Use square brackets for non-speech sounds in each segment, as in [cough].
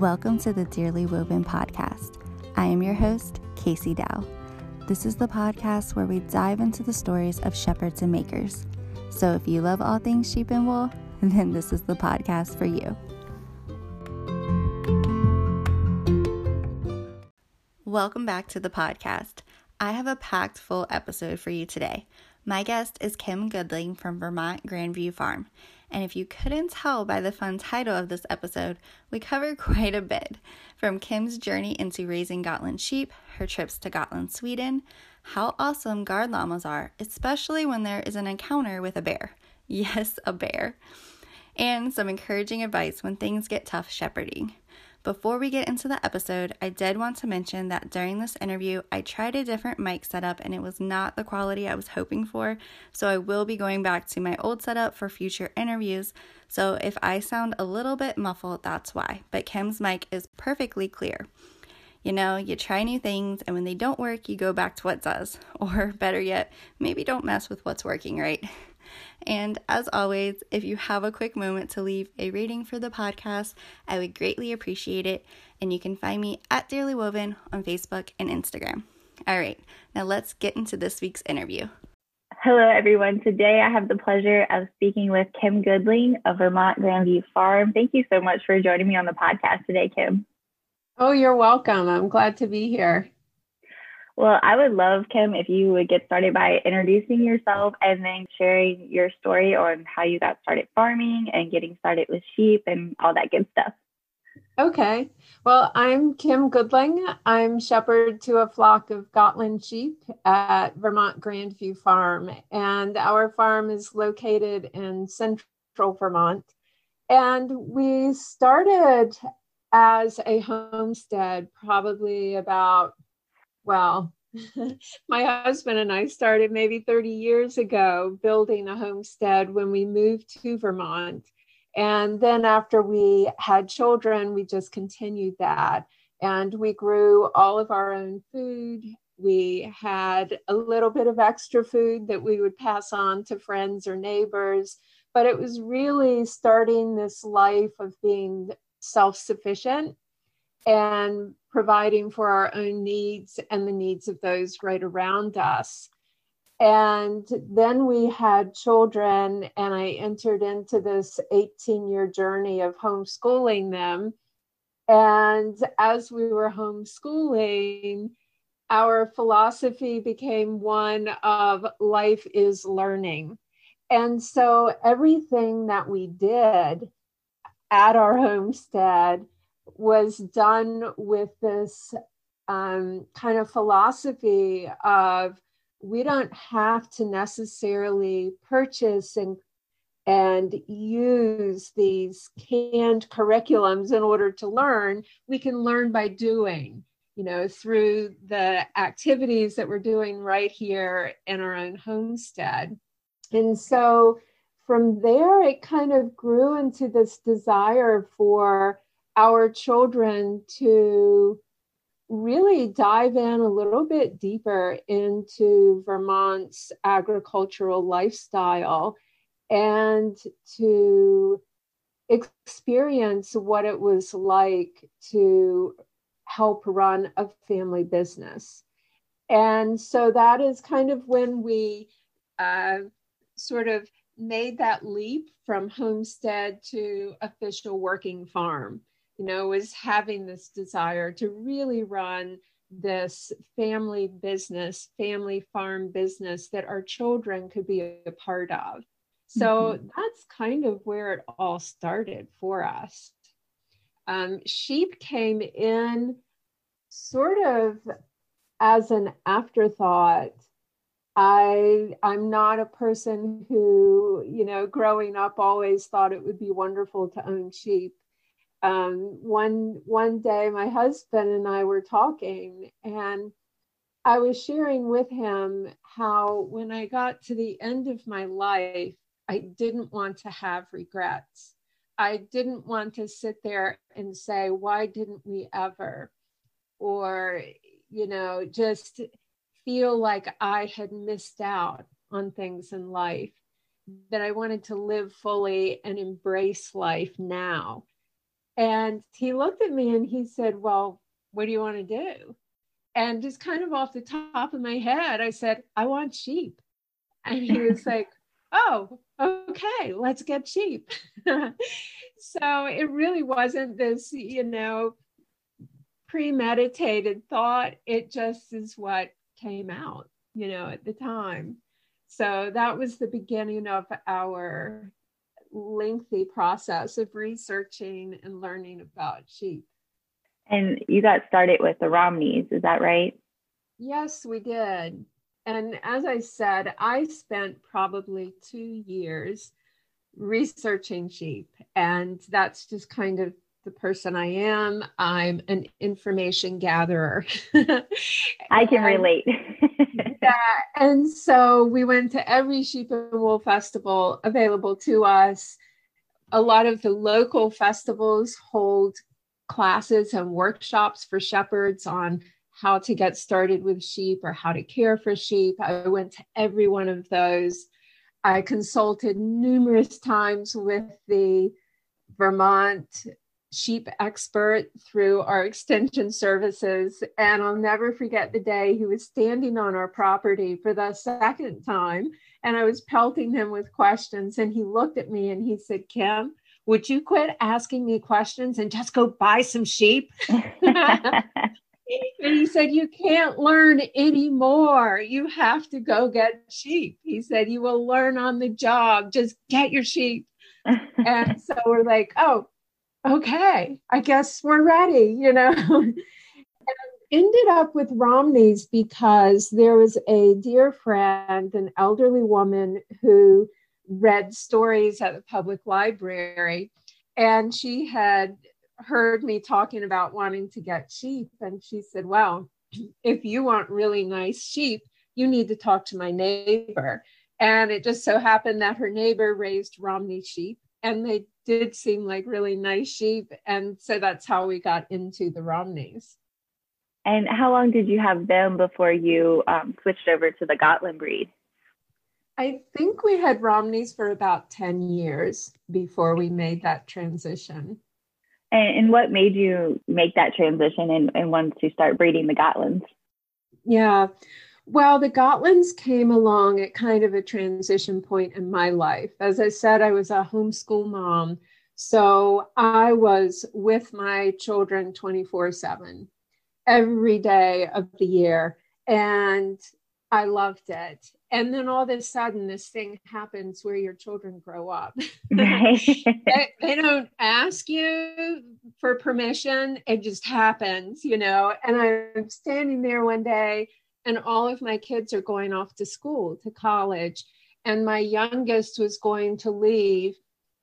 Welcome to the Dearly Woven podcast. I am your host, Casey Dow. This is the podcast where we dive into the stories of shepherds and makers. So if you love all things sheep and wool, [laughs] then this is the podcast for you. Welcome back to the podcast. I have a packed full episode for you today. My guest is Kim Goodling from Vermont Grandview Farm. And if you couldn't tell by the fun title of this episode, we cover [laughs] quite a bit. From Kim's journey into raising Gotland sheep, her trips to Gotland, Sweden, how awesome guard llamas are, especially when there is an encounter with a bear. [laughs] Yes, a bear. And some encouraging advice when things get tough shepherding. Before we get into the episode, I did want to mention that during this interview, I tried a different mic setup and it was not the quality I was hoping for. So I will be going back to my old setup for future interviews. So if I sound a little bit muffled, that's why. But Kim's mic is perfectly clear. You know, you try new things, and when they don't work, you go back to what does. [laughs] Or better yet, maybe don't mess with what's working, right? And as always, if you have a quick moment to leave a rating for the podcast, I would greatly appreciate it. And you can find me at Dearly Woven on Facebook and Instagram. All right, now let's get into this week's interview. Hello, everyone. Today I have the pleasure of speaking with Kim Goodling of Vermont Grandview Farm. Thank you so much for joining me on the podcast today, Kim. Oh, you're welcome. I'm glad to be here. Well, I would love, Kim, if you would get started by introducing yourself and then sharing your story on how you got started farming and getting started with sheep and all that good stuff. Okay. Well, I'm Kim Goodling. I'm shepherd to a flock of Gotland sheep at Vermont Grandview Farm. And our farm is located in central Vermont. And we started as a homestead probably about well, [laughs] my husband and I started maybe 30 years ago building a homestead when we moved to Vermont. And then after we had children, we just continued that. And we grew all of our own food. We had a little bit of extra food that we would pass on to friends or neighbors. But it was really starting this life of being self sufficient and providing for our own needs and the needs of those right around us. And then we had children, and I entered into this 18 year journey of homeschooling them. And as we were homeschooling, our philosophy became one of life is learning. And so everything that we did at our homestead was done with this um, kind of philosophy of we don't have to necessarily purchase and and use these canned curriculums in order to learn. We can learn by doing you know through the activities that we're doing right here in our own homestead. And so from there it kind of grew into this desire for our children to really dive in a little bit deeper into Vermont's agricultural lifestyle and to experience what it was like to help run a family business. And so that is kind of when we uh, sort of made that leap from homestead to official working farm you know, was having this desire to really run this family business, family farm business that our children could be a part of. So mm-hmm. that's kind of where it all started for us. Um, sheep came in sort of as an afterthought. I I'm not a person who, you know, growing up always thought it would be wonderful to own sheep um, one one day my husband and I were talking and I was sharing with him how when I got to the end of my life, I didn't want to have regrets. I didn't want to sit there and say, why didn't we ever? Or, you know, just feel like I had missed out on things in life, that I wanted to live fully and embrace life now And he looked at me and he said, Well, what do you want to do? And just kind of off the top of my head, I said, I want sheep. And he was [laughs] like, Oh, okay, let's get sheep. [laughs] so it really wasn't this, you know, premeditated thought. It just is what came out, you know, at the time. So that was the beginning of our lengthy process of researching and learning about sheep. And you got started with the Romneys, is that right? Yes, we did. And as I said, I spent probably two years researching sheep, and that's just kind of the person I am. I'm an information gatherer. [laughs] I can relate. [laughs] And so we went to every sheep and wool festival available to us. A lot of the local festivals hold classes and workshops for shepherds on how to get started with sheep or how to care for sheep. I went to every one of those. I consulted numerous times with the Vermont sheep expert through our extension services. And I'll never forget the day he was standing on our property for the second time. And I was pelting him with questions. And he looked at me and he said, Kim, would you quit asking me questions and just go buy some sheep? [laughs] and he said, You can't learn anymore. You have to go get sheep. He said, You will learn on the job. Just get your sheep. and so we're like, Oh, okay, I guess we're ready, you know. [laughs] ended up with Romneys because there was a dear friend, an elderly woman who read stories at the public library, and she had heard me talking about wanting to get sheep. And she said, Well, if you want really nice sheep, you need to talk to my neighbor. And it just so happened that her neighbor raised Romney sheep and they did seem like really nice sheep. And so that's how we got into the Romneys. And how long did you have them before you um, switched over to the Gotland breed? I think we had Romneys for about 10 years before we made that transition. And, and what made you make that transition and, and want to start breeding the Gotlands? Yeah, well, the Gotlands came along at kind of a transition point in my life. As I said, I was a homeschool mom. So I was with my children 24 7 every day of the year. And I loved it. And then all of a sudden, this thing happens where your children grow up. [laughs] they, they, don't ask you for permission, it just happens, you know. And I'm standing there one day and all of my kids are going off to school, to college. And my youngest was going to leave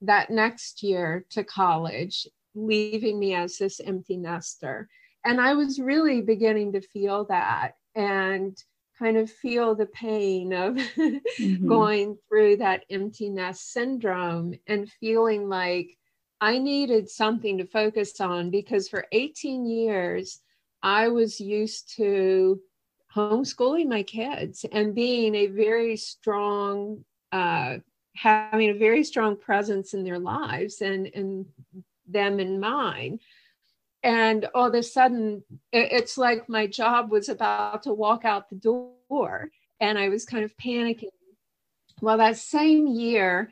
that next year to college, leaving me as this empty nester. And I was really beginning to feel that and kind of feel the pain of [laughs] mm-hmm. going through that empty nest syndrome and feeling like I needed something to focus on because for 18 years, I was used to homeschooling my kids and being a very strong uh, having a very strong presence in their lives and and them and mine. And all of a sudden it's like my job was about to walk out the door and i was kind of panicking. Well that same year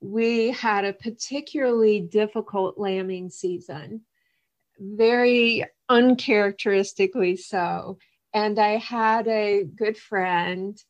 we had a particularly difficult lambing season. Very uncharacteristically so and I had a good friend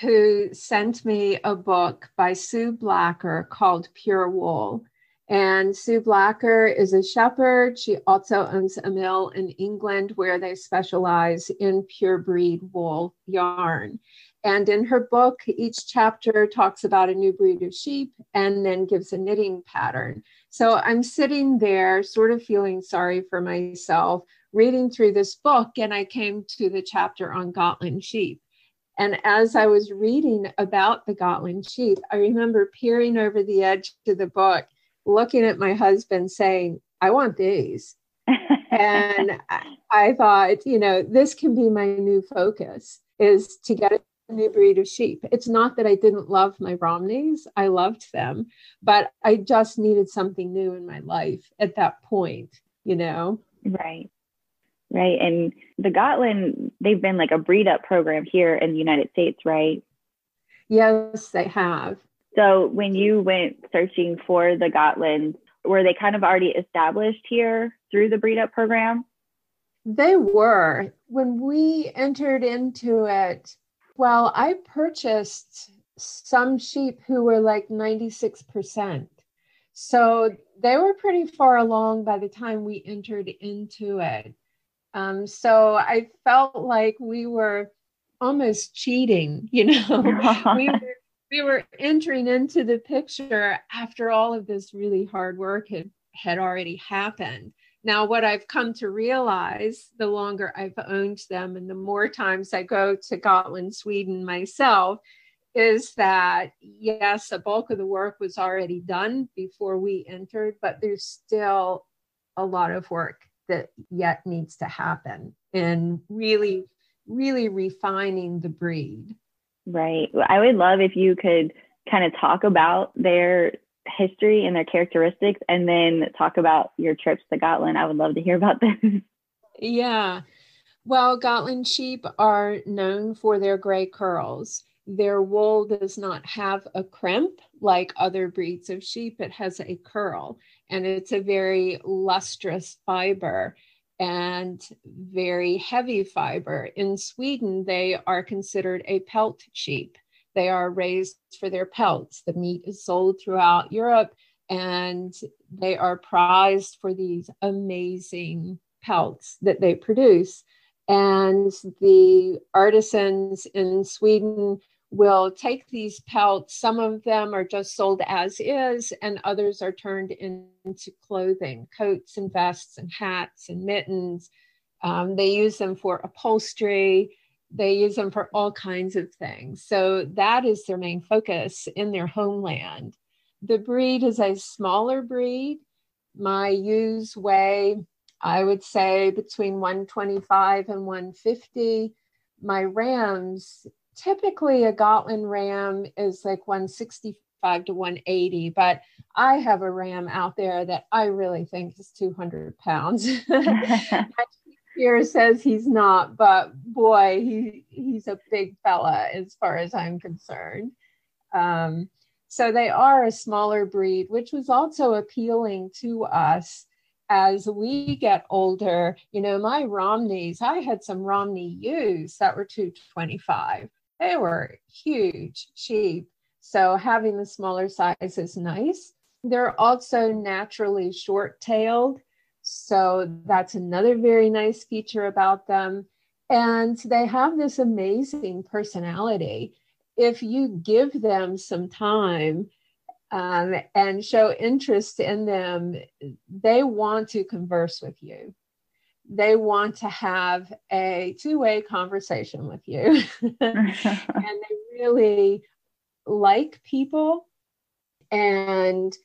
who sent me a book by Sue Blacker called Pure Wool. And Sue Blacker is a shepherd. She also owns a mill in England where they specialize in pure breed wool yarn. And in her book, each chapter talks about a new breed of sheep and then gives a knitting pattern. So I'm sitting there, sort of feeling sorry for myself, reading through this book and I came to the chapter on Gotland sheep. And as I was reading about the Gotland sheep, I remember peering over the edge to the book, looking at my husband saying, I want these. and [laughs] I thought, you know, this can be my new focus is to get a new breed of sheep. It's not that I didn't love my Romneys, I loved them, but I just needed something new in my life at that point, you know? Right. Right. And the Gotland, they've been like a breed up program here in the United States, right? Yes, they have. So when you went searching for the Gotland, were they kind of already established here through the breed up program? They were. When we entered into it, well, I purchased some sheep who were like 96%. So they were pretty far along by the time we entered into it. Um, so I felt like we were almost cheating, [laughs] you know. we, [laughs] were, we were entering into the picture after all of this really hard work had, had already happened. Now, what I've come to realize the longer I've owned them and the more times I go to Gotland, Sweden myself, is that yes, a bulk of the work was already done before we entered, but there's still a lot of work that yet needs to happen in really, really refining the breed. Right. I would love if you could kind of talk about their history and their characteristics and then talk about your trips to Gotland. I would love to hear about this. [laughs] Yeah. Well, Gotland sheep are known for their gray curls. Their wool does not have a crimp like other breeds of sheep, it has a curl, and it's a very lustrous fiber and very heavy fiber. In Sweden, they are considered a pelt sheep. They are raised for their pelts. The meat is sold throughout Europe and they are prized for these amazing pelts that they produce. And the artisans in Sweden will take these pelts. Some of them are just sold as is, and others are turned into clothing, coats and vests and hats and mittens. Um, they use them for upholstery they use them for all kinds of things. So that is their main focus in their homeland. The breed is a smaller breed. My ewes weigh, I would say, between 125 and 150. My rams, typically a Gotland ram is like 165 to 180, but I have a ram out there that I really think is 200 pounds. [laughs] [laughs] here says he's not, but boy, he he's a big fella as far as I'm concerned. Um, so they are a smaller breed, which was also appealing to us as we get older. You know, my Romneys, I had some Romney ewes that were 225. They were huge sheep. So having the smaller size is nice. They're also naturally short tailed. So that's another very nice feature about them. And they have this amazing personality. If you give them some time um, and show interest in them, they want to converse with you. They want to have a two way conversation with you. [laughs] and they really like people and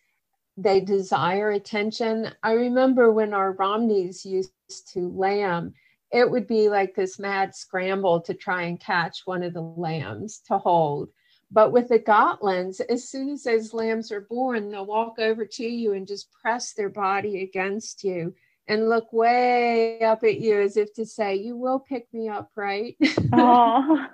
they desire attention. I remember when our Romneys used to lamb, it would be like this mad scramble to try and catch one of the lambs to hold. But with the Gotlands, as soon as those lambs are born, they'll walk over to you and just press their body against you and look way up at you as if to say, "You will pick me up, right?" [laughs] Oh,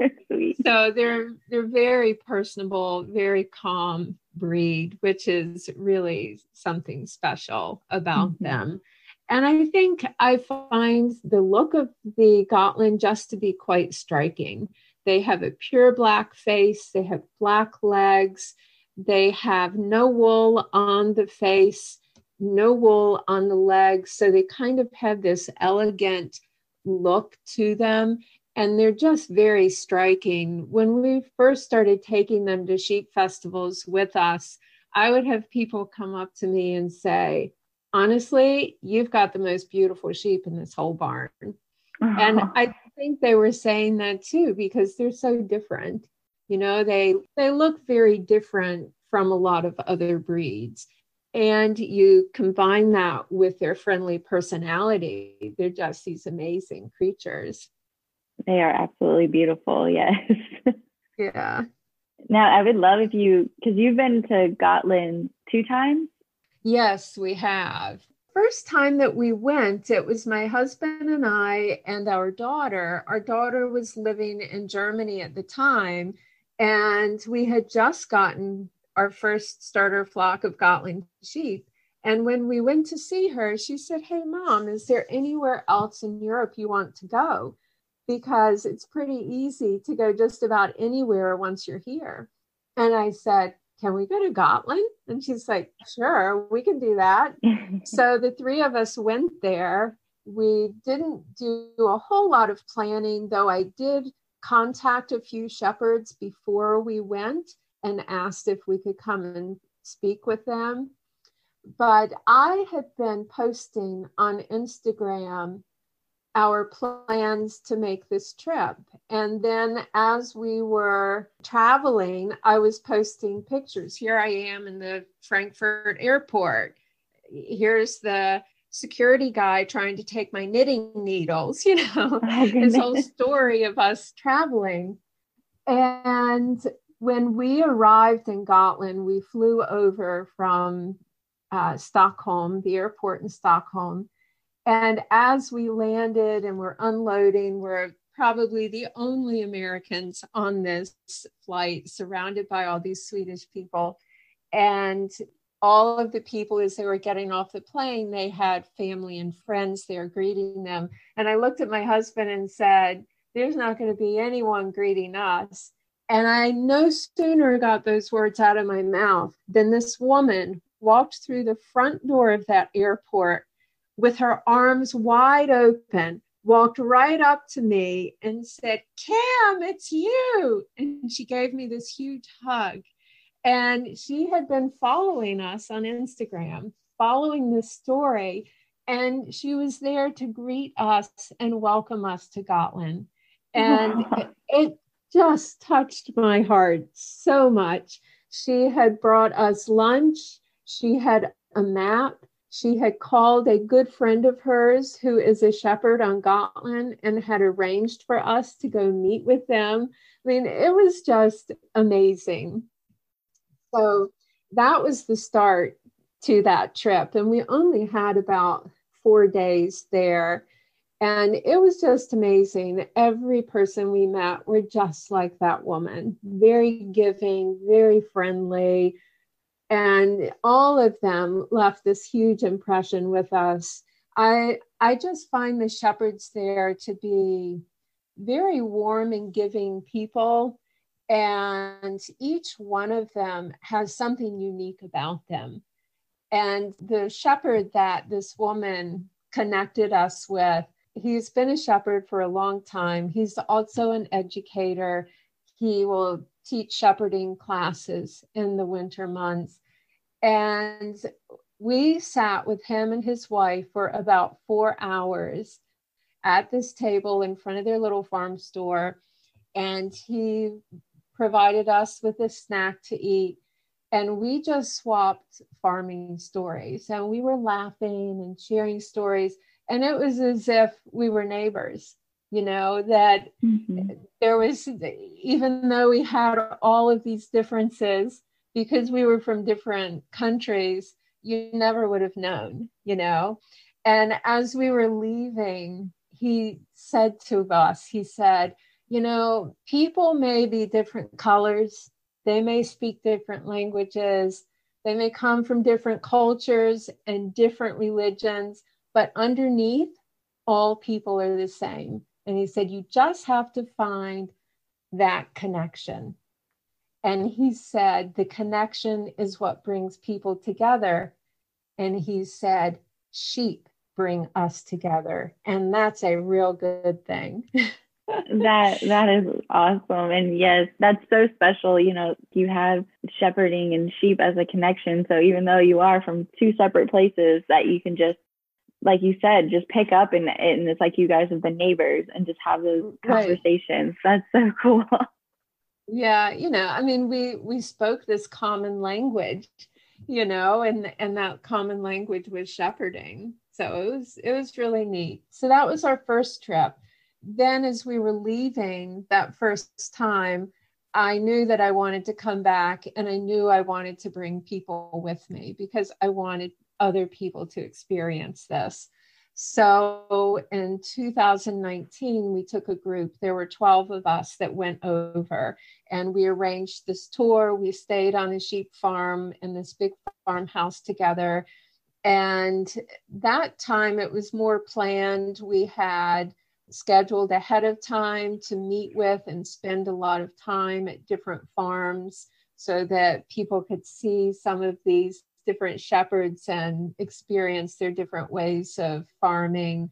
so [laughs] sweet. So they're they're very personable, very calm breed, which is really something special about mm-hmm. them. And I think I find the look of the Gotland just to be quite striking. They have a pure black face, they have black legs, they have no wool on the face no wool on the legs. So they kind of have this elegant look to them. And they're just very striking. When we first started taking them to sheep festivals with us, I would have people come up to me and say, Honestly, you've got the most beautiful sheep in this whole barn. Uh-huh. And [laughs] I think they were saying that too because they're so different. You know, they they look very different from a lot of other breeds and you combine that with their friendly personality they're just these amazing creatures They are absolutely beautiful. [laughs] Yes. Yeah. Now, I would love if you, because you've been to Gotland two times. Yes, we have. First time that we went, it was my husband and I and our daughter. Our daughter was living in Germany at the time, and we had just gotten our first starter flock of Gotland sheep. And when we went to see her, she said, Hey, mom, is there anywhere else in Europe you want to go? Because it's pretty easy to go just about anywhere once you're here. And I said, Can we go to Gotland? And she's like, Sure, we can do that. [laughs] so the three of us went there. We didn't do a whole lot of planning, though I did contact a few shepherds before we went and asked if we could come and speak with them but I had been posting on Instagram our plans to make this trip. And then as we were traveling, I was posting pictures. Here I am in the Frankfurt airport. Here's the security guy trying to take my knitting needles, [laughs] you know, oh, this whole story of us traveling. And when we arrived in Gotland, we flew over from uh, Stockholm, the airport in Stockholm. And as we landed and we're unloading, we're probably the only Americans on this flight, surrounded by all these Swedish people. And all of the people, as they were getting off the plane, they had family and friends there greeting them. And I looked at my husband and said, There's not going to be anyone greeting us. And I no sooner got those words out of my mouth than this woman walked through the front door of that airport with her arms wide open, walked right up to me and said, Cam, it's you. And she gave me this huge hug. And she had been following us on Instagram, following this story. And she was there to greet us and welcome us to Gotland. And [laughs] it, it just touched my heart so much. She had brought us lunch. She had a map. She had called a good friend of hers who is a shepherd on Gotland and had arranged for us to go meet with them. I mean, it was just amazing. So that was the start to that trip. And we only had about four days there. And it was just amazing. Every person we met were just like that woman. Very giving, very friendly, and all of them left this huge impression with us. I i just find the shepherds there to be very warm and giving people. And each one of them has something unique about them. And the shepherd that this woman connected us with he's been a shepherd for a long time he's also an educator he will teach shepherding classes in the winter months. And we sat with him and his wife for about four hours at this table in front of their little farm store. And he provided us with a snack to eat. And we just swapped farming stories and we were laughing and sharing stories. And it was as if we were neighbors you know that mm-hmm. there was even though we had all of these differences because we were from different countries you never would have known you know? And as we were leaving he said to us he said you know people may be different colors. They may speak different languages. They may come from different cultures and different religions but underneath all people are the same and he said, You just have to find that connection. And he said, The connection is what brings people together. And he said, Sheep bring us together. And that's a real good thing. [laughs] that that is awesome and yes that's so special you know you have shepherding and sheep as a connection so even though you are from two separate places that you can just like you said, just pick up and and it's like you guys have been neighbors and just have those conversations. Right. That's so [laughs] cool. Yeah, you know, I mean, we we spoke this common language, you know, and and that common language was shepherding. So it was it was really neat. So that was our first trip. then as we were leaving that first time, I knew that I wanted to come back and I knew I wanted to bring people with me because I wanted other people to experience this. So in 2019, we took a group. There were 12 of us that went over and we arranged this tour. We stayed on a sheep farm in this big farmhouse together. And that time it was more planned. We had scheduled ahead of time to meet with and spend a lot of time at different farms so that people could see some of these different shepherds and experience their different ways of farming.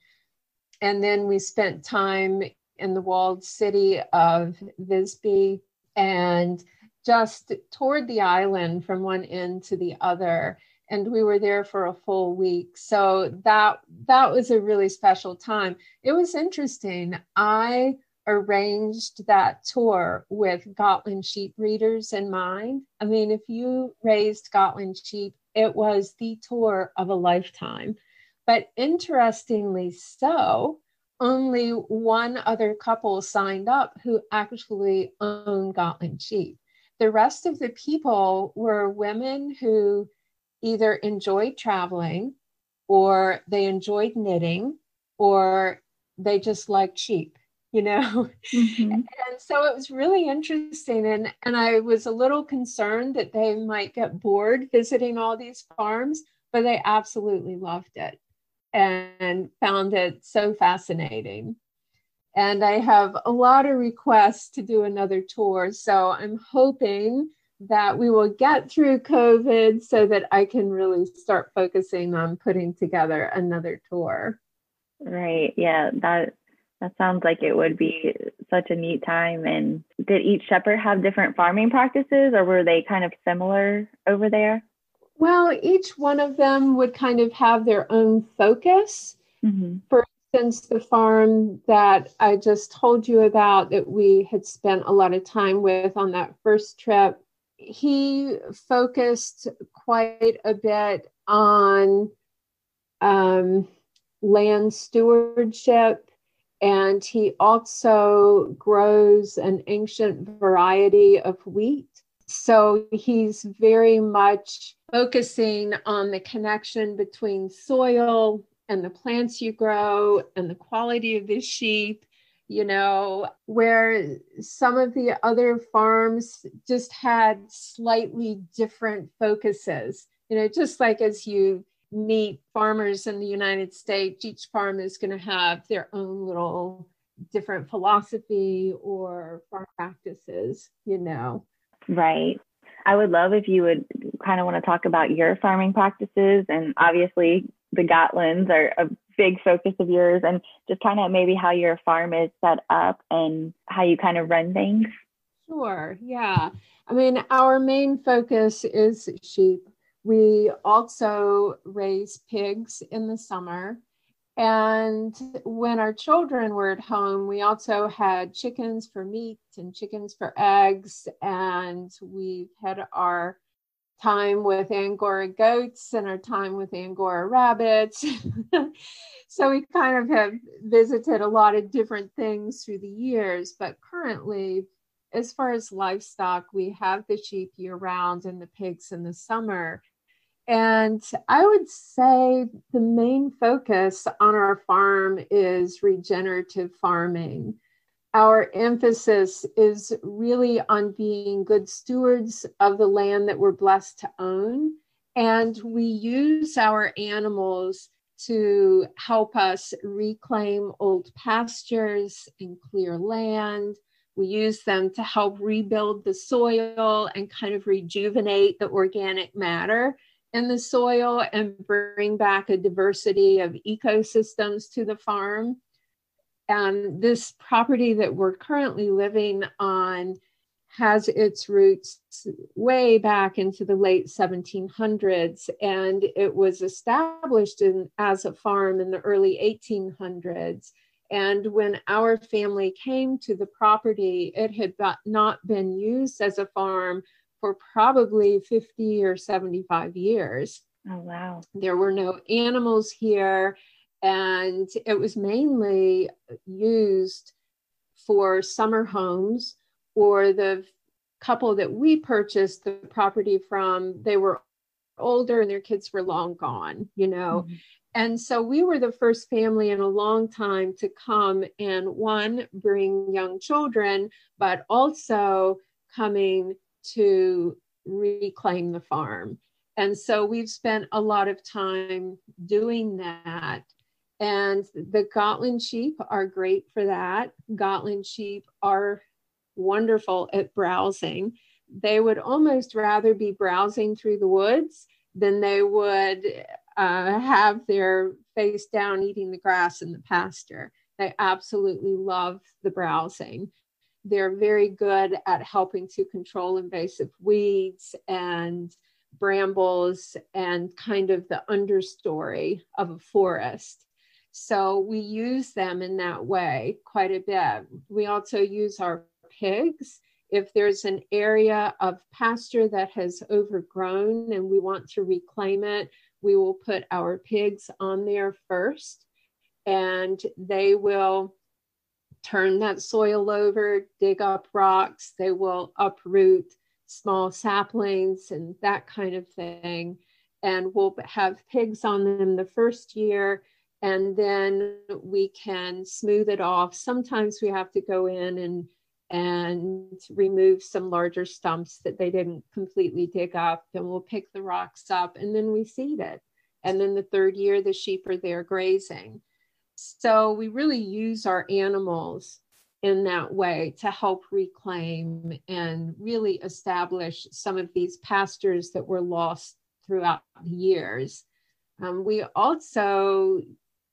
And then we spent time in the walled city of Visby and just toured the island from one end to the other and we were there for a full week so that that was a really special time it was interesting i arranged that tour with Gotland sheep breeders in mind. I mean, if you raised Gotland sheep, it was the tour of a lifetime. But interestingly so, only one other couple signed up who actually owned Gotland sheep. The rest of the people were women who either enjoyed traveling or they enjoyed knitting or they just liked sheep you know? [laughs] Mm-hmm. and so it was really interesting and and i was a little concerned that they might get bored visiting all these farms but they absolutely loved it and found it so fascinating. And i have a lot of requests to do another tour so i'm hoping that we will get through covid so that i can really start focusing on putting together another tour. Right yeah that that sounds like it would be such a neat time. And did each shepherd have different farming practices or were they kind of similar over there? Well, each one of them would kind of have their own focus. Mm-hmm. For instance, the farm that I just told you about that we had spent a lot of time with on that first trip, he focused quite a bit on um, land stewardship and he also grows an ancient variety of wheat. So he's very much focusing on the connection between soil and the plants you grow and the quality of the sheep, you know, where some of the other farms just had slightly different focuses. You know, just like as you meet farmers in the United States, each farm is going to have their own little different philosophy or farm practices, you know. Right. I would love if you would kind of want to talk about your farming practices and obviously the Gotlands are a big focus of yours and just kind of maybe how your farm is set up and how you kind of run things. Sure. Yeah. I mean, our main focus is sheep we also raise pigs in the summer. And when our children were at home, we also had chickens for meat and chickens for eggs. And we've had our time with Angora goats and our time with Angora rabbits. [laughs] so we kind of have visited a lot of different things through the years. But currently, as far as livestock, we have the sheep year round and the pigs in the summer. And I would say the main focus on our farm is regenerative farming. Our emphasis is really on being good stewards of the land that we're blessed to own. And we use our animals to help us reclaim old pastures and clear land. We use them to help rebuild the soil and kind of rejuvenate the organic matter in the soil and bring back a diversity of ecosystems to the farm. And this property that we're currently living on has its roots way back into the late 1700s, and it was established in, as a farm in the early 1800s. And when our family came to the property, it had not been used as a farm for probably 50 or 75 years. Oh, wow. There were no animals here. And it was mainly used for summer homes or the couple that we purchased the property from, they were older and their kids were long gone, you know. Mm-hmm. And so we were the first family in a long time to come and one, bring young children, but also coming to reclaim the farm. And so we've spent a lot of time doing that. And the Gotland sheep are great for that. Gotland sheep are wonderful at browsing. They would almost rather be browsing through the woods than they would uh, have their face down eating the grass in the pasture. They absolutely love the browsing. They're very good at helping to control invasive weeds and brambles and kind of the understory of a forest. So we use them in that way quite a bit. We also use our pigs. If there's an area of pasture that has overgrown and we want to reclaim it, we will put our pigs on there first and they will turn that soil over, dig up rocks, they will uproot small saplings and that kind of thing. And we'll have pigs on them the first year and then we can smooth it off. Sometimes we have to go in and and remove some larger stumps that they didn't completely dig up. Then we'll pick the rocks up and then we seed it. And then the third year, the sheep are there grazing. So we really use our animals in that way to help reclaim and really establish some of these pastures that were lost throughout the years. Um, we also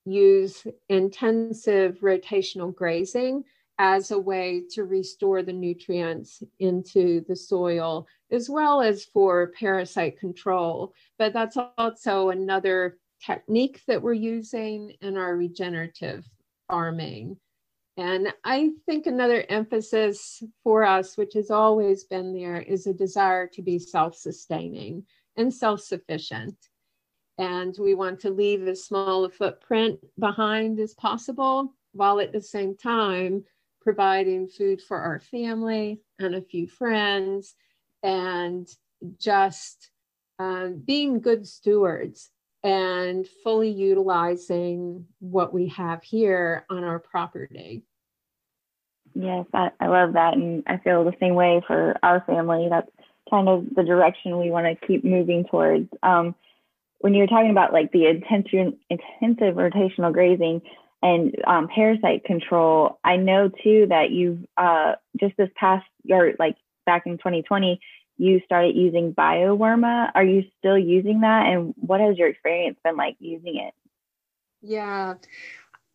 use intensive rotational grazing as a way to restore the nutrients into the soil, as well as for parasite control. But that's also another technique that we're using in our regenerative farming. And I think another emphasis for us, which has always been there, is a desire to be self sustaining and self sufficient. And we want to leave as small a footprint behind as possible, while at the same time providing food for our family and a few friends, and just uh, being good stewards and fully utilizing what we have here on our property. Yes, I, I love that. And I feel the same way for our family. That's kind of the direction we want to keep moving towards. Um, when you're talking about like the intensive, intensive rotational grazing, and um, parasite control. I know too that you've uh, just this past year, like back in 2020, you started using BioWorma. Are you still using that? And what has your experience been like using it? Yeah.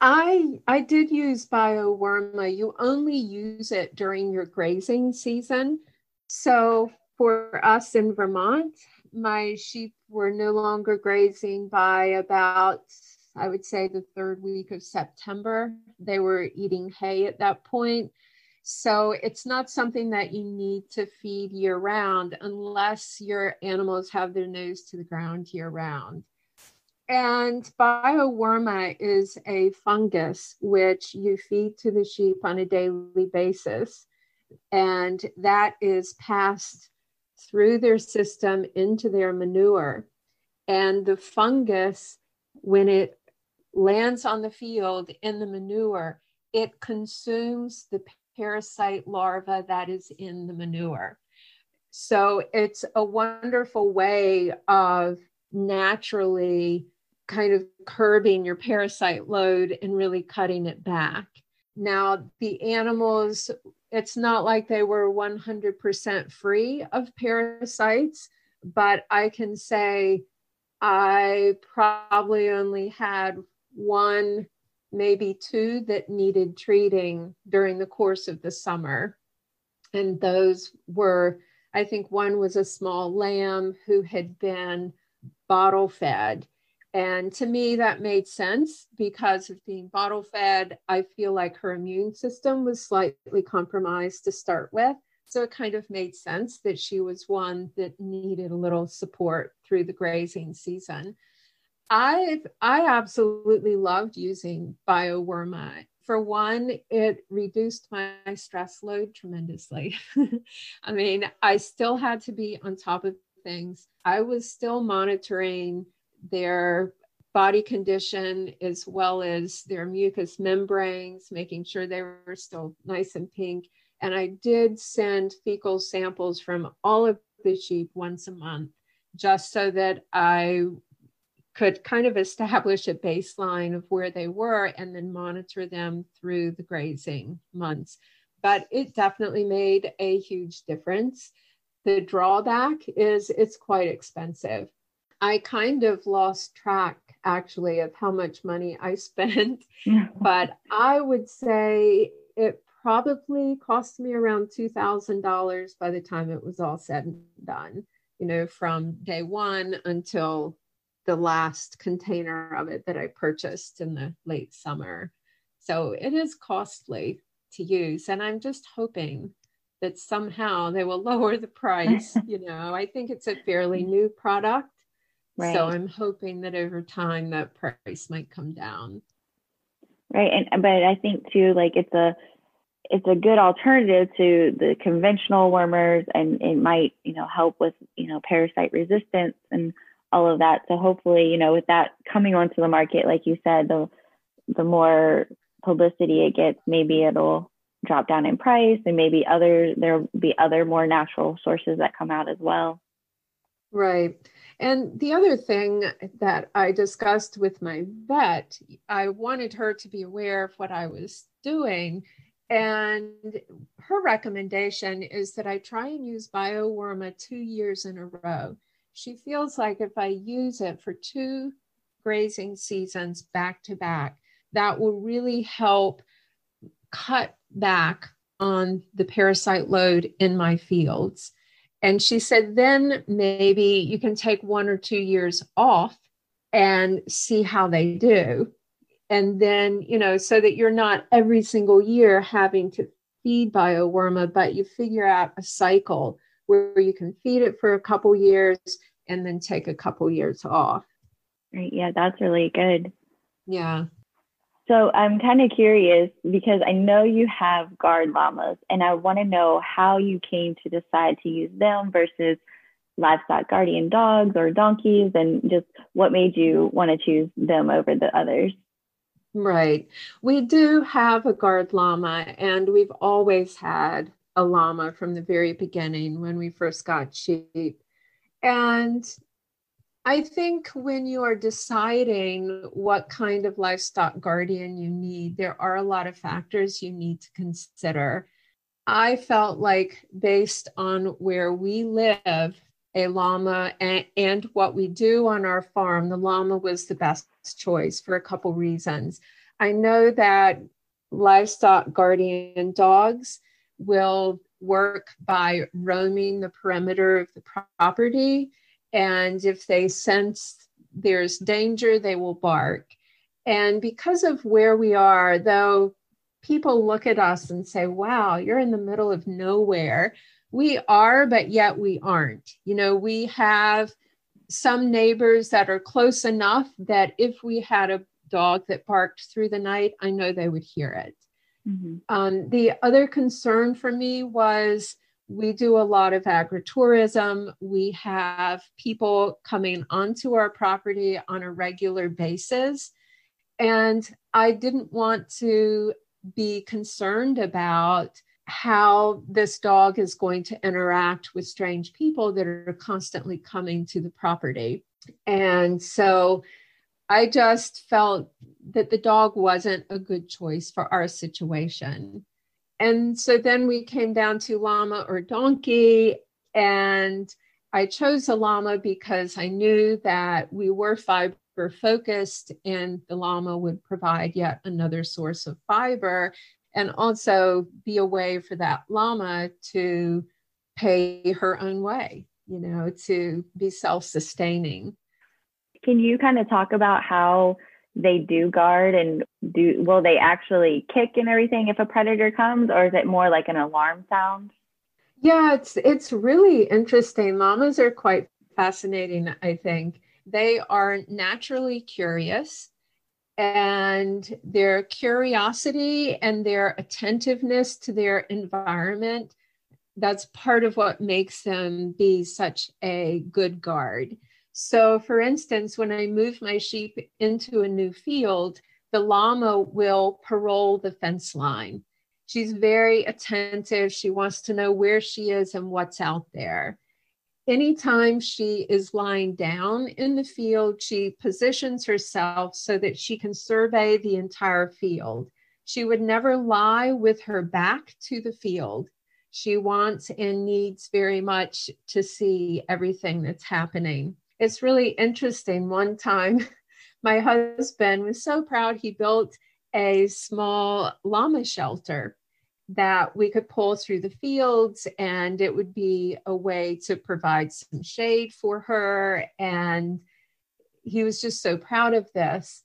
I I did use BioWorma. You only use it during your grazing season. So for us in Vermont, my sheep were no longer grazing by about I would say the third week of September. They were eating hay at that point. So it's not something that you need to feed year round unless your animals have their nose to the ground year round. And bioworma is a fungus which you feed to the sheep on a daily basis. And that is passed through their system into their manure. And the fungus, when it lands on the field in the manure, it consumes the parasite larva that is in the manure. So it's a wonderful way of naturally kind of curbing your parasite load and really cutting it back. Now, the animals, it's not like they were 100% free of parasites, but I can say I probably only had one, maybe two that needed treating during the course of the summer. And those were, I think one was a small lamb who had been bottle fed. And to me, that made sense because of being bottle fed. I feel like her immune system was slightly compromised to start with. So it kind of made sense that she was one that needed a little support through the grazing season. I I absolutely loved using BioWorma. For one, it reduced my stress load tremendously. [laughs] I mean, I still had to be on top of things. I was still monitoring their body condition as well as their mucous membranes, making sure they were still nice and pink. And I did send fecal samples from all of the sheep once a month, just so that I could kind of establish a baseline of where they were and then monitor them through the grazing months. But it definitely made a huge difference. The drawback is it's quite expensive. I kind of lost track actually of how much money I [laughs] spent, but I would say it probably cost me around $2,000 by the time it was all said and done, you know, from day one until the last container of it that I purchased in the late summer. So it is costly to use. And I'm just hoping that somehow they will [laughs] lower the price. [laughs] you know, I think it's a fairly new product. Right. So I'm hoping that over time that price might come down. Right. And uh, but I think too, like it's a it's a good alternative to the conventional wormers and it might, you know, help with, you know, parasite resistance and all of that. So hopefully, you know, with that coming onto the market, like you said, the the more publicity it gets, maybe it'll drop down in price and maybe other there'll be other more natural sources that come out as well. Right. And the other thing that I discussed with my vet, I wanted her to be aware of what I was doing. And her recommendation is that I try and use BioWorma two years in a row she feels like if I use it for two grazing seasons back to back, that will really help cut back on the parasite load in my fields. And she said, then maybe you can take one or two years off and see how they do. And then, you know, so that you're not every single year having to feed BioWorma, but you figure out a cycle where you can feed it for a couple years and then take a couple years off. Right. Yeah, that's really good. Yeah. So I'm kind of curious because I know you have guard llamas, and I want to know how you came to decide to use them versus livestock guardian dogs or donkeys, and just what made you want to choose them over the others. Right. We do have a guard llama, and we've always had a llama from the very beginning when we first got sheep. And I think when you are deciding what kind of livestock guardian you need, there are a lot of factors you need to consider. I felt like, based on where we live, a llama and, and, what we do on our farm, the llama was the best choice for a couple reasons. I know that livestock guardian dogs will work by roaming the perimeter of the property. And if they sense there's danger, they will bark. And because of where we are, though people look at us and say, wow, you're in the middle of nowhere, we are, but yet we aren't. You know, we have some neighbors that are close enough that if we had a dog that barked through the night, I know they would hear it. Mm-hmm. Um, the other concern for me was we do a lot of agritourism. We have people coming onto our property on a regular basis. And I didn't want to be concerned about how this dog is going to interact with strange people that are constantly coming to the property. And so I just felt that the dog wasn't a good choice for our situation. And so then we came down to llama or donkey. And I chose a llama because I knew that we were fiber focused and the llama would provide yet another source of fiber and also be a way for that llama to pay her own way, you know, to be self sustaining. Can you kind of talk about how they do guard and do will they actually kick and everything if a predator comes or is it more like an alarm sound? Yeah, it's it's really interesting. Llamas are quite fascinating, I think. They are naturally curious and their curiosity and their attentiveness to their environment that's part of what makes them be such a good guard so for instance when i move my sheep into a new field the llama will parole the fence line she's very attentive she wants to know where she is and what's out there anytime she is lying down in the field, she positions herself so that she can survey the entire field. She would never lie with her back to the field. She wants and needs very much to see everything that's happening. It's really interesting. One time, [laughs] my husband was so proud he built a small llama shelter that we could pull through the fields and it would be a way to provide some shade for her. And he was just so proud of this.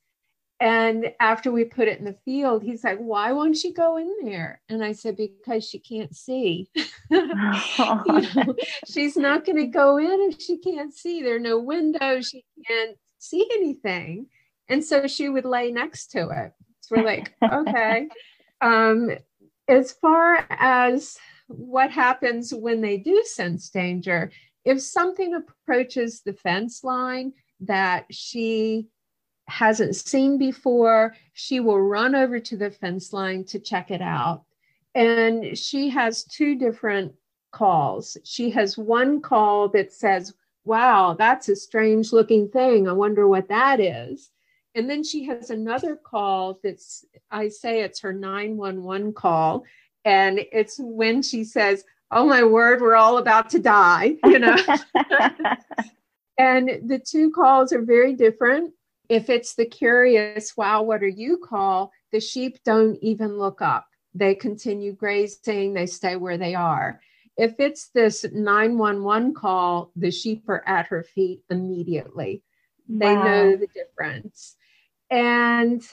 And after we put it in the field, he's like, Why won't she go in there? And I said, Because she can't see. you [laughs] know, [laughs] she's not going to go in if she can't see. There are no windows. She can't see anything. And so she would lay next to it. So we're like, [laughs] Okay. Um, as far as what happens when they do sense danger, if something approaches the fence line that she hasn't seen before, she will run over to the fence line to check it out. And she has two different calls. She has one call that says, Wow, that's a strange looking thing. I wonder what that is. And then she has another call that's, I say it's her 911 call. And it's when she says, Oh my word, we're all about to die, you know. [laughs] [laughs] and the two calls are very different. If it's the curious, wow, what are you call, the sheep don't even look up. They continue grazing, they stay where they are. If it's this 911 call, the sheep are at her feet immediately. They wow. know the difference. And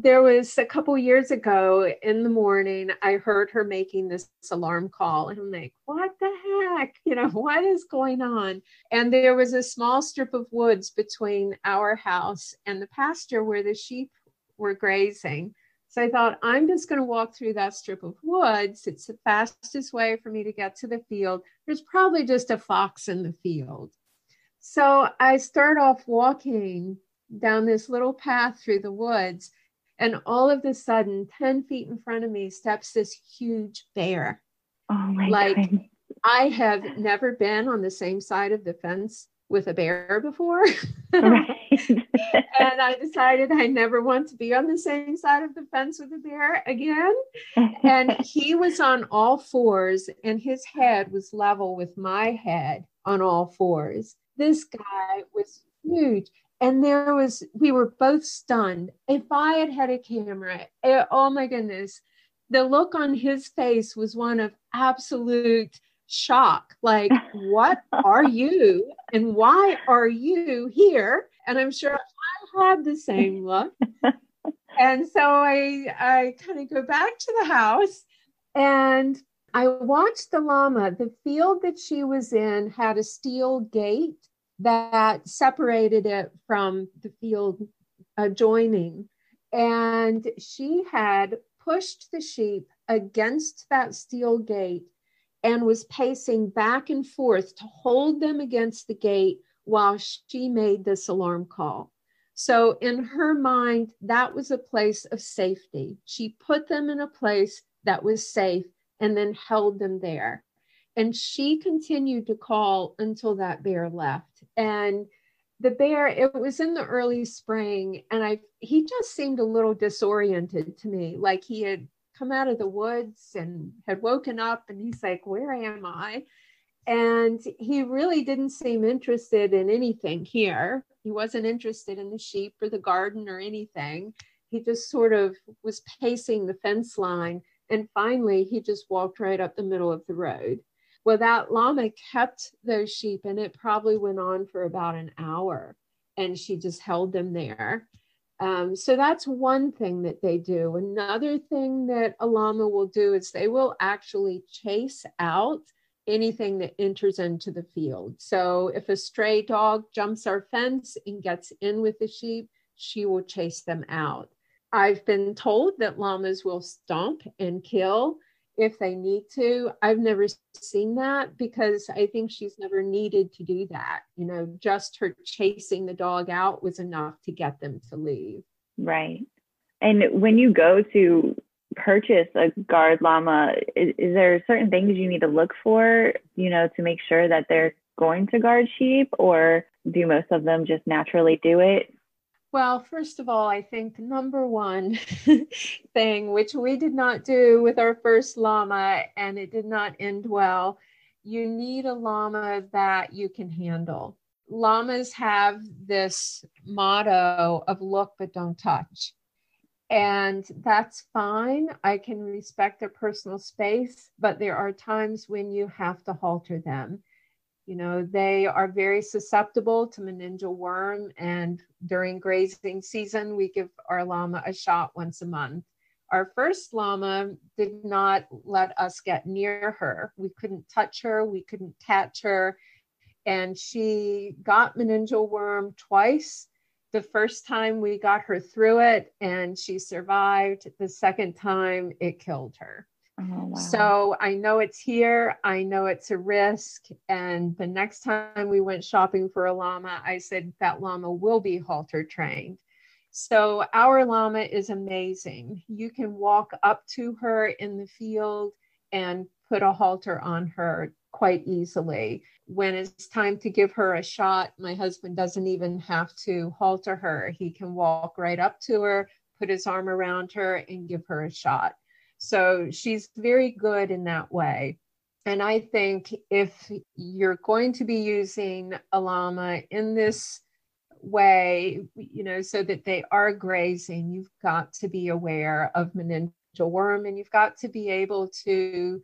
there was a couple years ago in the morning, I heard her making this alarm call. And I'm like, what the heck? You know, [laughs] what is going on? And there was a small strip of woods between our house and the pasture where the sheep were grazing. So I thought, I'm just going to walk through that strip of woods. It's the fastest way for me to get to the field. There's probably just a fox in the field. So I start off walking down this little path through the woods. And all of a sudden, 10 feet in front of me steps this huge bear. Oh my like, God. I have never been on the same side of the fence with a bear before. [laughs] Right. and I decided I never want to be on the same side of the fence with a bear again. and he [laughs] was on all fours, and his head was level with my head on all fours. This guy was huge and there was we were both stunned. If i had had a camera it, eh, oh my goodness the look on his face was one of absolute shock. Like [laughs] what are you and why are you here? And i'm sure i had the same look. And so i i kind of go back to the house and i watched the llama. The field that she was in had a steel gate that separated it from the field adjoining. And she had pushed the sheep against that steel gate and was pacing back and forth to hold them against the gate while she made this alarm call. So, in her mind, that was a place of safety. She put them in a place that was safe and then held them there. And she continued to call until that bear left. And the bear, it was in the early spring, and I he just seemed a little disoriented to me, like he had come out of the woods and had woken up and he's like, Where am I? And he really didn't seem interested in anything here. He wasn't interested in the sheep or the garden or anything. He just sort of was pacing the fence line. And finally, he just walked right up the middle of the road. Well, that llama kept those sheep and it probably went on for about an hour and she just held them there. Um, so that's one thing that they do. Another thing that a llama will do is they will actually chase out anything that enters into the field. So if a stray dog jumps our fence and gets in with the sheep, she will chase them out. I've been told that llamas will stomp and kill if they need to. I've never seen that because I think she's never needed to do that. You know, just her chasing the dog out was enough to get them to leave. Right. And when you go to purchase a guard llama, is, is, there certain things you need to look for, you know, to make sure that they're going to guard sheep, or do most of them just naturally do it? Well, first of all, I think number one [laughs] thing, which we did not do with our first llama and it did not end well, you need a llama that you can handle. Llamas have this motto of look but don't touch. And that's fine. I can respect their personal space, but there are times when you have to halter them. You know, they are very susceptible to meningeal worm, and during grazing season, we give our llama a shot once a month. Our first llama did not let us get near her. We couldn't touch her, we couldn't catch her, and she got meningeal worm twice the first time we got her through it and she survived. The second time it killed her. Oh, wow. So I know it's here. I know it's a risk. And the next time we went shopping for a llama, I said that llama will be halter trained. So our llama is amazing. You can walk up to her in the field and put a halter on her quite easily. When it's time to give her a shot, my husband doesn't even have to halter her. He can walk right up to her, put his arm around her, and give her a shot. So she's very good in that way. And I think if you're going to be using a llama in this way, you know, so that they are grazing, you've got to be aware of meningeal worm and you've got to be able to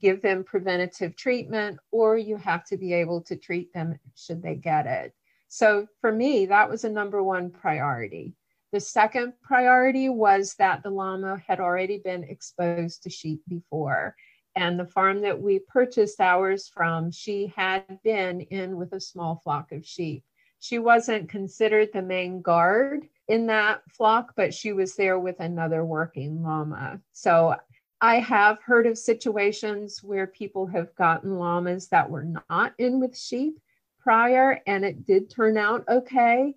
give them preventative treatment or you have to be able to treat them should they get it. So for me, that was a number one priority. The second priority was that the llama had already been exposed to sheep before. And the farm that we purchased ours from, she had been in with a small flock of sheep. She wasn't considered the main guard in that flock, but she was there with another working llama. So I have heard of situations where people have gotten llamas that were not in with sheep prior, and it did turn out okay.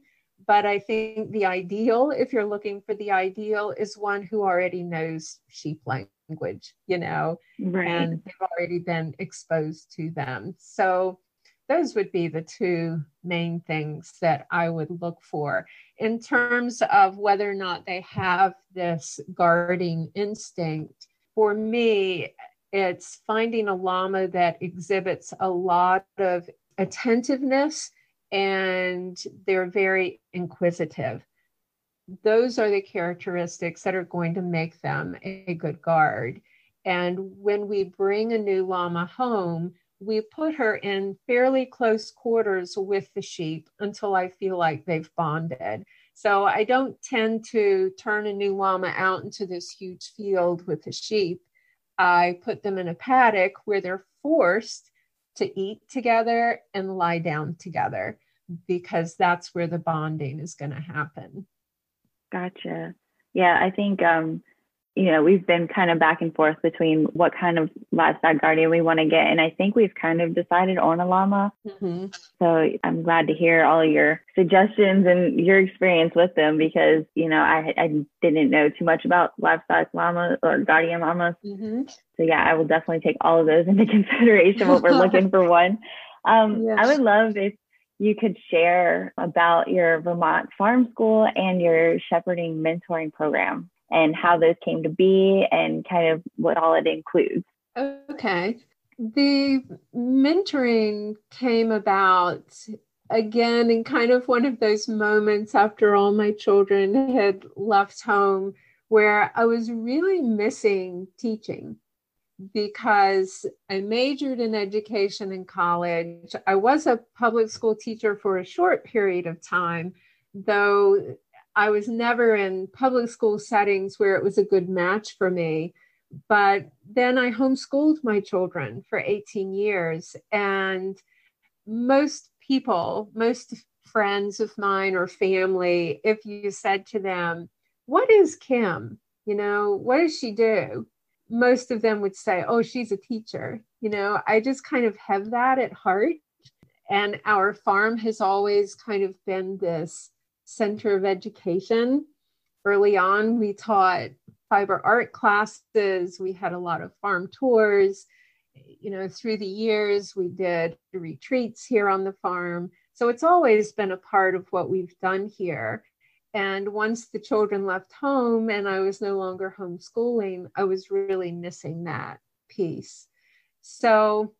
But I think the ideal, if you're looking for the ideal, is one who already knows sheep language, you know, right. and they've already been exposed to them. So those would be the two main things that I would look for in terms of whether or not they have this guarding instinct for me, it's finding a llama that exhibits a lot of attentiveness and they're very inquisitive. Those are the characteristics that are going to make them a good guard. And when we bring a new llama home, we put her in fairly close quarters with the sheep until I feel like they've bonded. So I don't tend to turn a new llama out into this huge field with the sheep. I put them in a paddock where they're forced to eat together and lie down together because that's where the bonding is going to happen. Gotcha. Yeah, I think um, you know, we've been kind of back and forth between what kind of livestock guardian we want to get. And I think we've kind of decided on a llama. Mm-hmm. So I'm glad to hear all your suggestions and your experience with them because, you know, I, I didn't know too much about livestock llama or guardian llamas. Mm-hmm. So yeah, I will definitely take all of those into [laughs] consideration when we're looking for one. Um, [laughs] yes. I would love if you could share about your Vermont Farm School and your shepherding mentoring program and how those came to be and kind of what all it includes. Okay. The mentoring came about again in kind of one of those moments after all my children had left home where I was really missing teaching because I majored in education in college. I was a public school teacher for a short period of time, though I was never in public school settings where it was a good match for me. But then I homeschooled my children for 18 years. And most people, most friends of mine or family, if you said to them, What is Kim? You know, what does she do? Most of them would say, Oh, she's a teacher. You know, I just kind of have that at heart. And our farm has always kind of been this center of education. Early on, we taught fiber art classes, we had a lot of farm tours. You know, through the years, we did retreats here on the farm. So it's always been a part of what we've done here. And once the children left home and I was no longer homeschooling, I was really missing that piece. So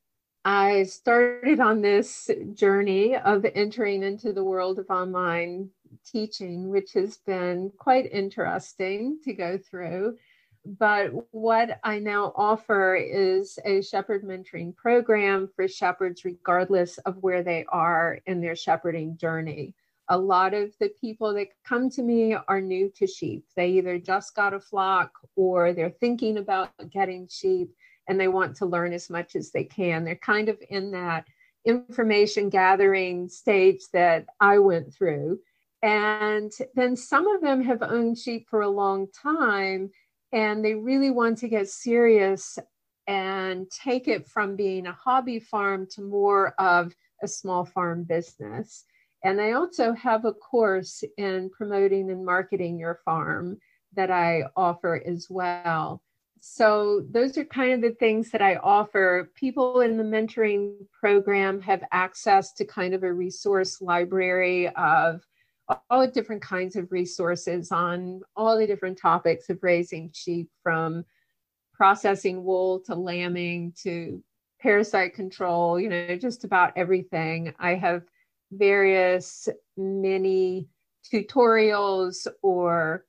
I started on this journey of entering into the world of online teaching, which has been quite interesting to go through. But what I now offer is a shepherd mentoring program for shepherds, regardless of where they are in their shepherding journey. A lot of the people that come to me are new to sheep. They either just got a flock or they're thinking about getting sheep and they want to learn as much as they can. They're kind of in that information gathering stage that I went through. And then some of them have owned sheep for a long time and they really want to get serious and take it from being a hobby farm to more of a small farm business. And I also have a course in promoting and marketing your farm that I offer as well. So, those are kind of the things that I offer. People in the mentoring program have access to kind of a resource library of all different kinds of resources on all the different topics of raising sheep from processing wool to lambing to parasite control, you know, just about everything. I have various mini tutorials or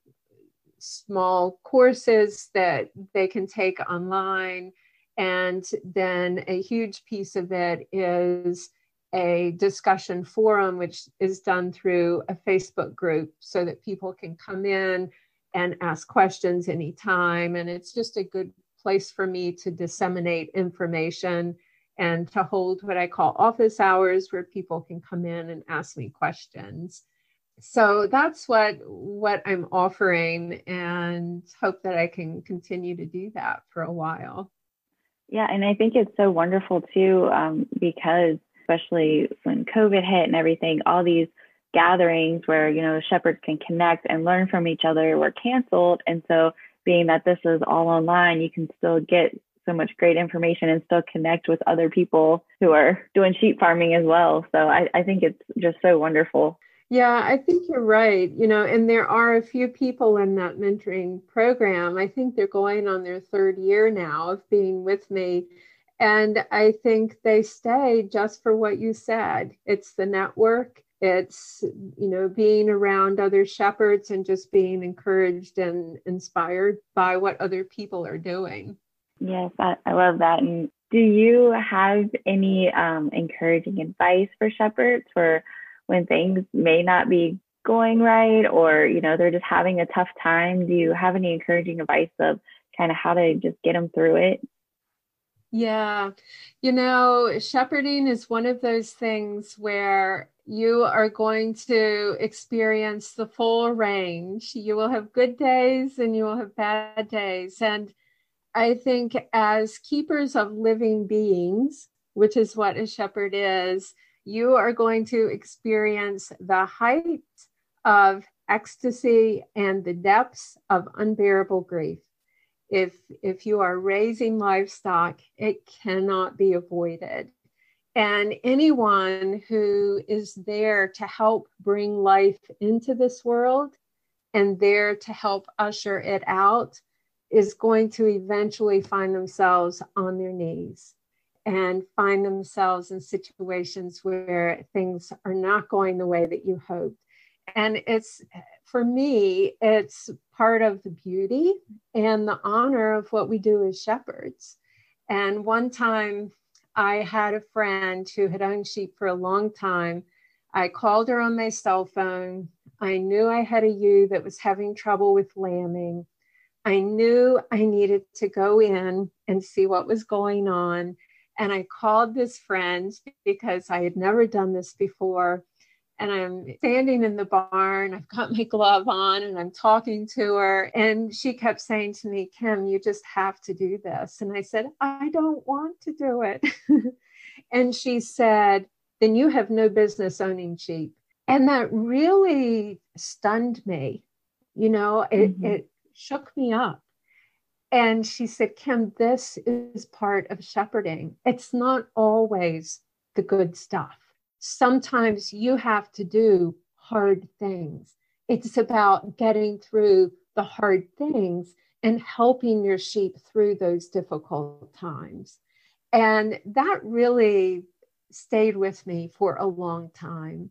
small courses that they can take online. And then a huge piece of it is a discussion forum, which is done through a Facebook group so that people can come in and ask questions anytime. And it's just a good place for me to disseminate information and to hold what I call office hours where people can come in and ask me questions. So that's what what I'm offering and hope that I can continue to do that for a while. Yeah, and I think it's so wonderful too um, because especially when COVID hit and everything, all these gatherings where, you know, shepherds can connect and learn from each other were canceled. And so being that this is all online, you can still get so much great information and still connect with other people who are doing sheep farming as well. So I, I think it's just so wonderful. Yeah, I think you're right. You know, and there are a few people in that mentoring program. I think they're going on their third year now of being with me. And I think they stay just for what you said. It's the network, it's, you know, being around other shepherds and just being encouraged and inspired by what other people are doing. Yes, I, I love that. And do you have any um, encouraging advice for shepherds for when things may not be going right or, you know, they're just having a tough time? Do you have any encouraging advice of kind of how to just get them through it? Yeah. You know, shepherding is one of those things where you are going to experience the full range. You will have good days and you will have bad days. And I think as keepers of living beings, which is what a shepherd is, you are going to experience the height of ecstasy and the depths of unbearable grief if if you are raising livestock it cannot be avoided. And anyone who is there to help bring life into this world and there to help usher it out is going to eventually find themselves on their knees and find themselves in situations where things are not going the way that you hoped. And it's for me, it's part of the beauty and the honor of what we do as shepherds. And one time I had a friend who had owned sheep for a long time. I called her on my cell phone. I knew I had a ewe that was having trouble with lambing. I knew I needed to go in and see what was going on. And I called this friend because I had never done this before. And I'm standing in the barn, I've got my glove on, and I'm talking to her. And she kept saying to me, Kim, you just have to do this. And I said, I don't want to do it. [laughs] and she said, Then you have no business owning sheep. And that really stunned me. You know, it, mm-hmm. it shook me up. And she said, Kim, this is part of shepherding. It's not always the good stuff. Sometimes you have to do hard things. It's about getting through the hard things and helping your sheep through those difficult times. And that really stayed with me for a long time.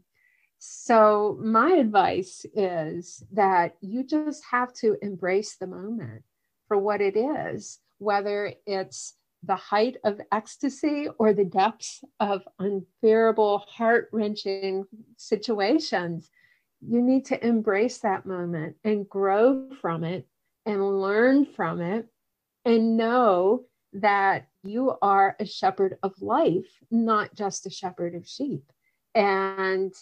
So, my advice is that you just have to embrace the moment for what it is, whether it's the height of ecstasy or the depths of unbearable, heart wrenching situations. You need to embrace that moment and grow from it and learn from it and know that you are a shepherd of life, not just a shepherd of sheep. And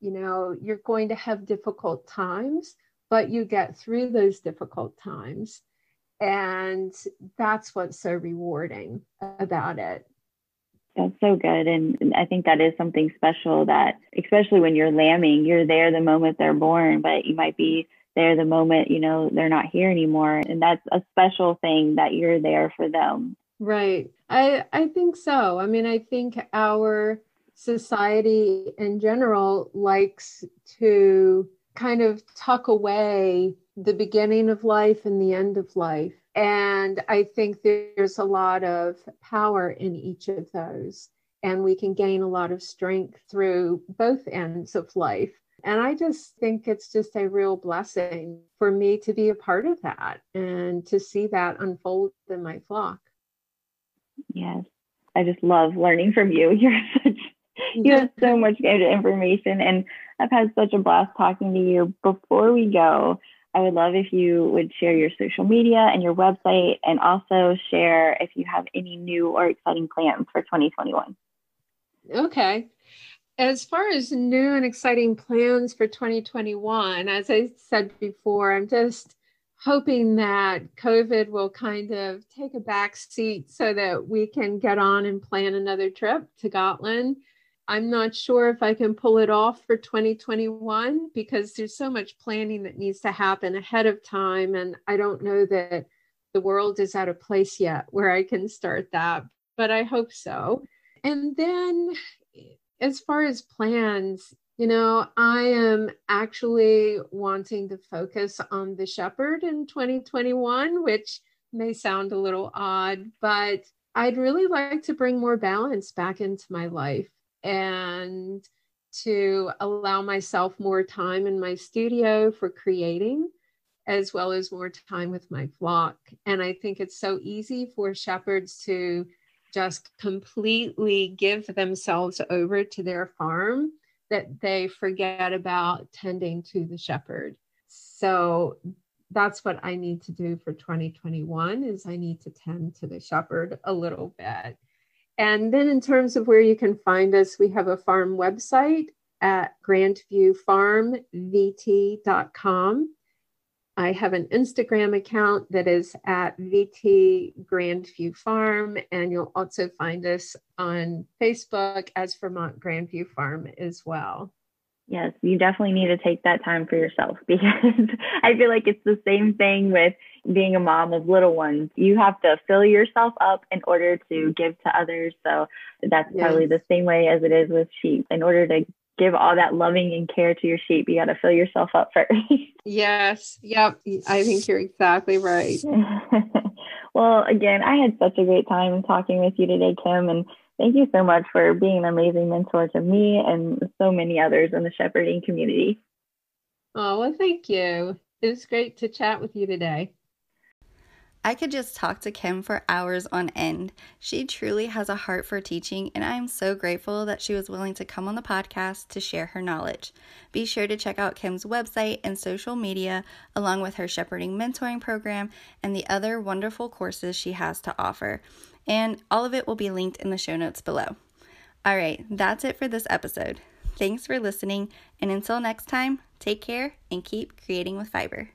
you know, you're going to have difficult times, but you get through those difficult times. And that's what's so rewarding about it. That's so good. And I think that is something special that, especially when you're lambing, you're there the moment they're born, but you might be there the moment, you know, they're not here anymore. And that's a special thing that you're there for them. Right. I, I think so. I mean, I think our society in general likes to kind of tuck away the beginning of life and the end of life. And I think there's a lot of power in each of those. And we can gain a lot of strength through both ends of life. And I just think it's just a real blessing for me to be a part of that and to see that unfold in my flock. Yes. I just love learning from you. [laughs] You're such you have so [laughs] much good information and I've had such a blast talking to you. Before we go, I would love if you would share your social media and your website and also share if you have any new or exciting plans for 2021. Okay. As far as new and exciting plans for 2021, as I said before, I'm just hoping that COVID will kind of take a back seat so that we can get on and plan another trip to Gotland I'm not sure if I can pull it off for 2021 because there's so much planning that needs to happen ahead of time. And I don't know that the world is at a place yet where I can start that, but I hope so. And then, as far as plans, you know, I am actually wanting to focus on the shepherd in 2021, which may sound a little odd, but I'd really like to bring more balance back into my life and to allow myself more time in my studio for creating as well as more time with my flock. And I think it's so easy for shepherds to just completely give themselves over to their farm that they forget about tending to the shepherd. So that's what I need to do for 2021 is I need to tend to the shepherd a little bit. And then, in terms of where you can find us, we have a farm website at grandviewfarmvt.com. I have an Instagram account that is at VT Grandview Farm, and you'll also find us on Facebook as Vermont Grandview Farm as well. Yes, you definitely need to take that time for yourself [laughs] because I feel like it's the same thing with being a mom of little ones. You have to fill yourself up in order to give to others. So that's yes. probably the same way as it is with sheep. In order to give all that loving and care to your sheep, you got to fill yourself up first. [laughs] yes. Yep. I think you're exactly right. [laughs] well, again, I had such a great time talking with you today, Kim. And thank you so much for being an amazing mentor to me and so many others in the shepherding community. Oh, well, thank you. It was great to chat with you today. I could just talk to Kim for hours on end. She truly has a heart for teaching, and I am so grateful that she was willing to come on the podcast to share her knowledge. Be sure to check out Kim's website and social media, along with her shepherding mentoring program and the other wonderful courses she has to offer. And all of it will be linked in the show notes below. All right, that's it for this episode. Thanks for listening, and until next time, take care and keep creating with fiber.